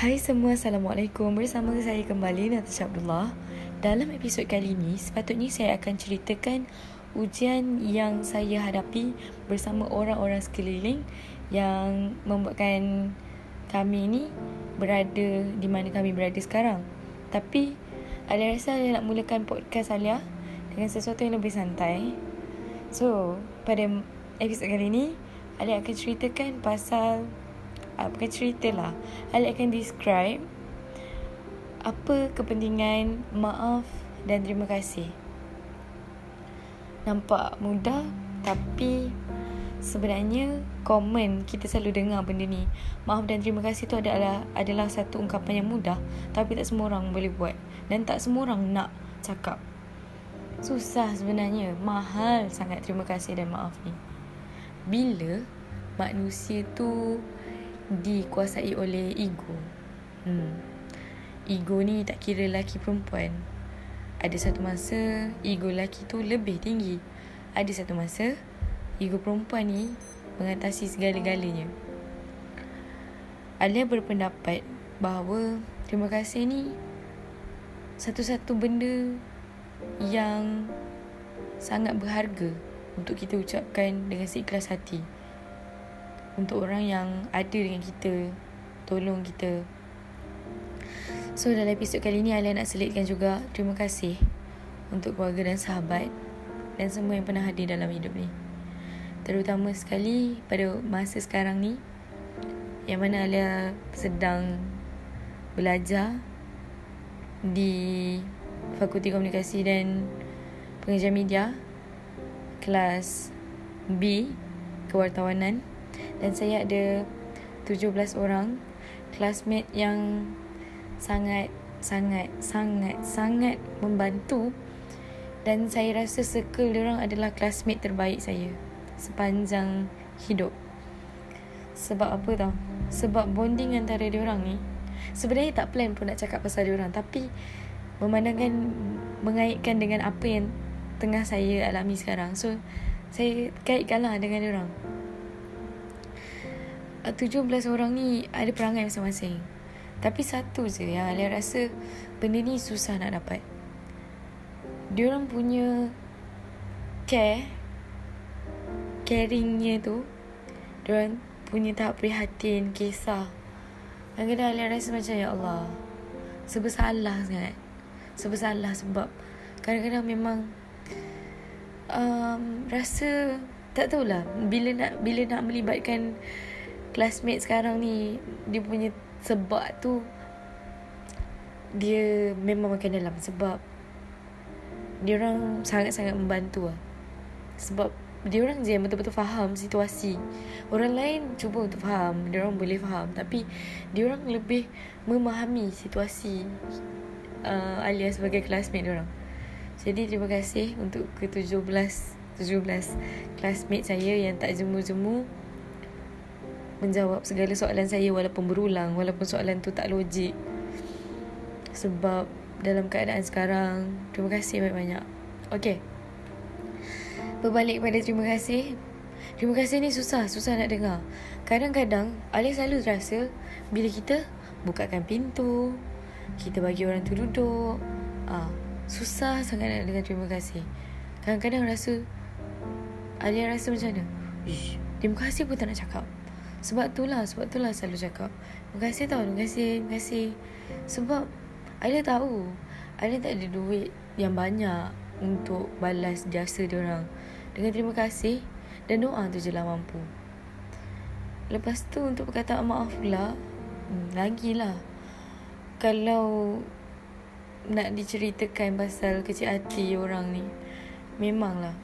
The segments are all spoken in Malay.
Hai semua, Assalamualaikum. Bersama saya kembali Natasha Abdullah. Dalam episod kali ini, sepatutnya saya akan ceritakan ujian yang saya hadapi bersama orang-orang sekeliling yang membuatkan kami ini berada di mana kami berada sekarang. Tapi, Alia rasa Alia nak mulakan podcast Alia dengan sesuatu yang lebih santai. So, pada episod kali ini, Alia akan ceritakan pasal bukan cerita lah. Ali akan describe apa kepentingan maaf dan terima kasih. Nampak mudah tapi sebenarnya common kita selalu dengar benda ni. Maaf dan terima kasih tu adalah adalah satu ungkapan yang mudah tapi tak semua orang boleh buat dan tak semua orang nak cakap. Susah sebenarnya. Mahal sangat terima kasih dan maaf ni. Bila manusia tu dikuasai oleh ego. Hmm. Ego ni tak kira lelaki perempuan. Ada satu masa ego lelaki tu lebih tinggi. Ada satu masa ego perempuan ni mengatasi segala-galanya. Alia berpendapat bahawa terima kasih ni satu-satu benda yang sangat berharga untuk kita ucapkan dengan seikhlas hati untuk orang yang ada dengan kita tolong kita. So dalam episod kali ni Alia nak selitkan juga terima kasih untuk keluarga dan sahabat dan semua yang pernah hadir dalam hidup ni. Terutama sekali pada masa sekarang ni yang mana Alia sedang belajar di Fakulti Komunikasi dan Pengajian Media kelas B kewartawanan dan saya ada 17 orang classmate yang sangat sangat sangat sangat membantu dan saya rasa circle dia orang adalah classmate terbaik saya sepanjang hidup. Sebab apa tau? Sebab bonding antara dia orang ni sebenarnya tak plan pun nak cakap pasal dia orang tapi memandangkan mengaitkan dengan apa yang tengah saya alami sekarang. So saya kaitkanlah dengan dia orang. 17 orang ni ada perangai masing-masing. Tapi satu je yang Alia rasa benda ni susah nak dapat. Dia orang punya care caringnya tu dia orang punya tahap prihatin, kisah. Kadang-kadang Alia rasa macam ya Allah. Sebesalah sangat. Sebesalah sebab kadang-kadang memang um, rasa tak tahulah bila nak bila nak melibatkan classmate sekarang ni dia punya sebab tu dia memang makan dalam sebab dia orang sangat-sangat membantu lah. Sebab dia orang je yang betul-betul faham situasi. Orang lain cuba untuk faham, dia orang boleh faham tapi dia orang lebih memahami situasi uh, Alia sebagai classmate dia orang. Jadi terima kasih untuk ke-17 17 classmate saya yang tak jemu-jemu menjawab segala soalan saya walaupun berulang walaupun soalan tu tak logik. Sebab dalam keadaan sekarang terima kasih banyak-banyak. Okey. Berbalik pada terima kasih. Terima kasih ni susah susah nak dengar. Kadang-kadang Alif selalu rasa bila kita bukakan pintu kita bagi orang tu duduk ah susah sangat nak dengar terima kasih. Kadang-kadang rasa Alia rasa macam mana? Ish, terima kasih pun tak nak cakap sebab itulah, sebab itulah selalu cakap. Terima kasih tau, terima kasih, terima kasih. Sebab Alia tahu, Alia tak ada duit yang banyak untuk balas jasa dia orang. Dengan terima kasih dan doa tu je lah mampu. Lepas tu untuk perkataan maaf pula, hmm, lagilah. Kalau nak diceritakan pasal kecil hati orang ni, memanglah.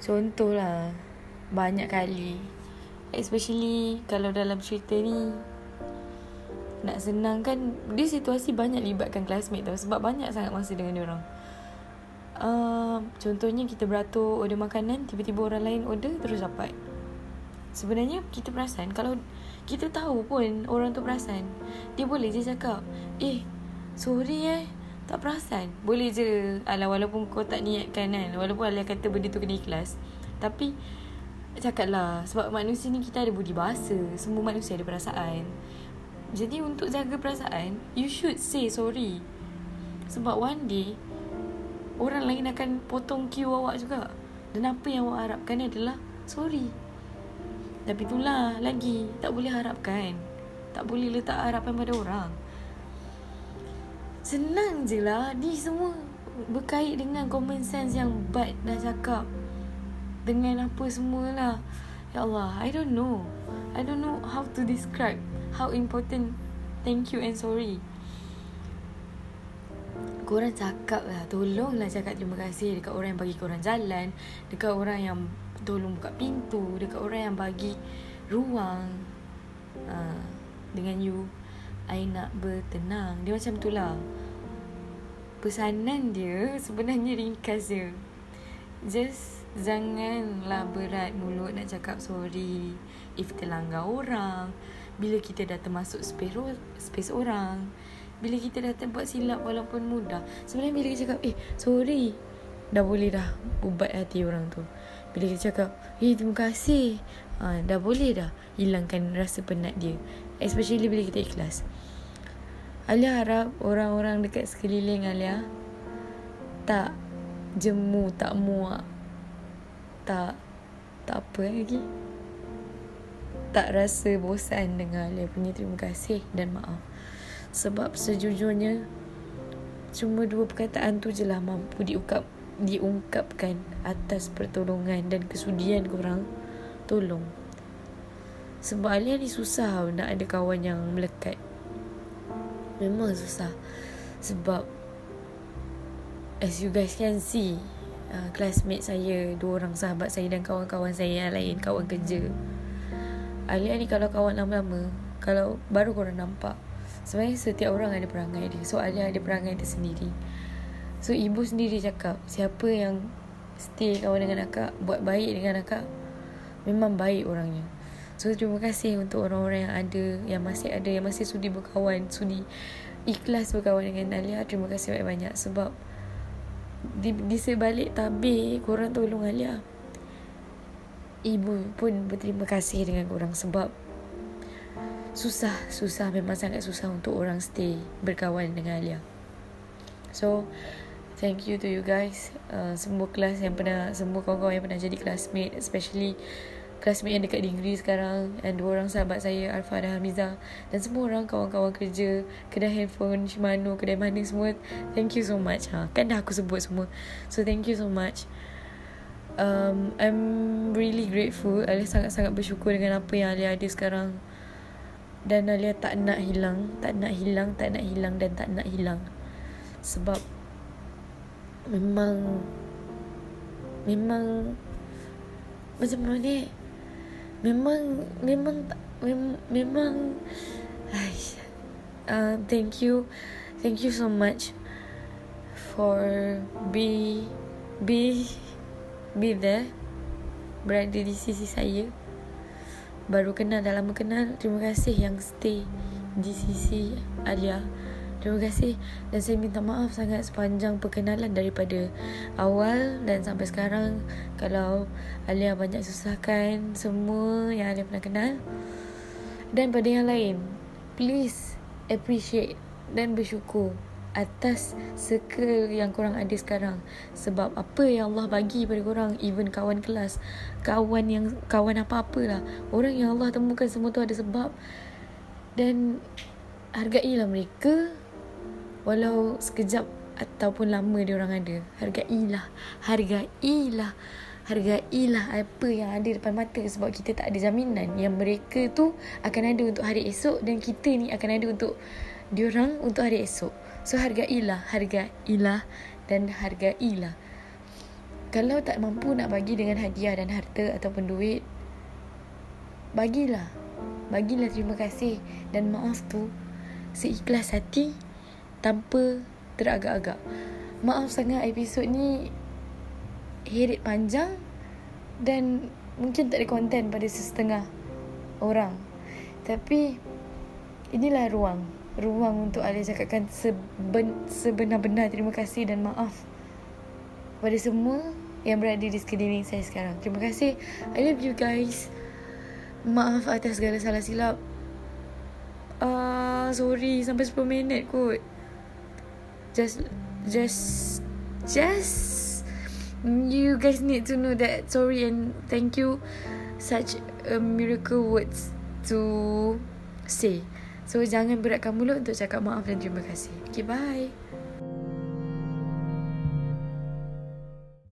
Contohlah, banyak kali Especially kalau dalam cerita ni Nak senang kan Dia situasi banyak libatkan classmate tau. Sebab banyak sangat masa dengan dia orang. Uh, Contohnya kita beratur order makanan Tiba-tiba orang lain order terus dapat. Sebenarnya kita perasan Kalau kita tahu pun orang tu perasan Dia boleh je cakap Eh sorry eh Tak perasan. Boleh je Alah walaupun kau tak niatkan kan Walaupun Alah kata benda tu kena ikhlas. Tapi cakap lah sebab manusia ni kita ada budi bahasa semua manusia ada perasaan. Jadi untuk jaga perasaan You should say sorry. Sebab one day Orang lain akan potong queue awak juga. Dan apa yang awak harapkan adalah Sorry. Tapi itulah lagi Tak boleh harapkan. Tak boleh letak harapan pada orang. Senang je lah Ni semua berkait dengan common sense yang Bad dah cakap Dengan apa semualah. Ya Allah, I don't know. I don't know how to describe How important Thank you and sorry. Korang cakap lah Tolonglah cakap terima kasih Dekat orang yang bagi korang jalan Dekat orang yang Tolong buka pintu Dekat orang yang bagi Ruang. Uh, Dengan you I nak bertenang. Dia macam tu lah. Pesanan dia Sebenarnya ringkas je. Just Janganlah berat mulut nak cakap sorry If terlanggar orang. Bila kita dah termasuk space, orang. Bila kita dah buat silap walaupun mudah. Sebenarnya bila kita cakap Eh sorry. Dah boleh dah Ubat hati orang tu. Bila kita cakap Eh terima kasih. Ha, Dah boleh dah Hilangkan rasa penat dia. Especially bila kita ikhlas. Alia harap Orang-orang dekat sekeliling Alia Tak Jemu Tak muak Tak Tak apa lagi tak rasa bosan dengan Alia punya terima kasih dan maaf. Sebab sejujurnya cuma dua perkataan tu je lah mampu diungkap, diungkapkan atas pertolongan dan kesudian korang tolong. Sebab Alia ni susah nak ada kawan yang melekat. Memang susah. Sebab as you guys can see, uh, classmate saya, dua orang sahabat saya dan kawan-kawan saya yang lain, kawan kerja. Alia ni kalau kawan lama-lama Kalau baru korang nampak Sebenarnya setiap orang ada perangai dia. So Alia ada perangai dia sendiri. So ibu sendiri cakap Siapa yang stay kawan dengan akak Buat baik dengan akak Memang baik orangnya. So terima kasih untuk orang-orang yang ada Yang masih ada Yang masih sudi berkawan Sudi ikhlas berkawan dengan Alia. Terima kasih banyak-banyak Sebab di, di sebalik tabir Korang tolong Alia ibu pun berterima kasih dengan orang sebab susah susah memang sangat susah untuk orang stay berkawan dengan Alia. So thank you to you guys uh, semua kelas yang pernah semua kawan-kawan yang pernah jadi classmate especially classmate yang dekat degree sekarang dan dua orang sahabat saya Alfa dan Hamiza. Dan semua orang kawan-kawan kerja kedai handphone Shimano kedai mana semua thank you so much. Ha kan dah aku sebut semua. So thank you so much. Um, I'm really grateful. Alia sangat-sangat bersyukur dengan apa yang Alia ada sekarang. Dan Alia tak nak hilang Tak nak hilang, tak nak hilang dan tak nak hilang. Sebab Memang Memang Macam mana ni Memang Memang mem, Memang Aish, uh, Thank you Thank you so much For Be Be be there berada di sisi saya. Baru kenal dah lama kenal terima kasih yang stay di sisi Alia terima kasih. Dan saya minta maaf sangat sepanjang perkenalan daripada awal dan sampai sekarang. Kalau Alia banyak susahkan semua yang Alia pernah kenal. Dan pada yang lain please appreciate dan bersyukur atas circle yang korang ada sekarang. Sebab apa yang Allah bagi pada korang even kawan kelas kawan yang kawan apa-apalah orang yang Allah temukan semua tu ada sebab. Dan hargailah mereka walau sekejap ataupun lama dia orang ada hargailah hargailah hargailah apa yang ada depan mata sebab kita tak ada jaminan yang mereka tu akan ada untuk hari esok dan kita ni akan ada untuk diorang untuk hari esok So hargailah, hargailah dan hargailah. Kalau tak mampu nak bagi dengan hadiah dan harta ataupun duit, bagilah. Bagilah terima kasih dan maaf tu seikhlas hati tanpa teragak-agak. Maaf sangat episod ni herit panjang dan mungkin tak ada konten pada setengah orang. Tapi inilah ruang ruang untuk Alia cakapkan seben, sebenar-benar terima kasih dan maaf pada semua yang berada di sekeliling saya sekarang. Terima kasih. I love you guys. Maaf atas segala salah silap. Uh, Sorry Sampai 10 minit kot Just Just Just You guys need to know that Sorry and thank you. Such a miracle words To Say. So jangan beratkan mulut Untuk cakap maaf dan terima kasih. Okay bye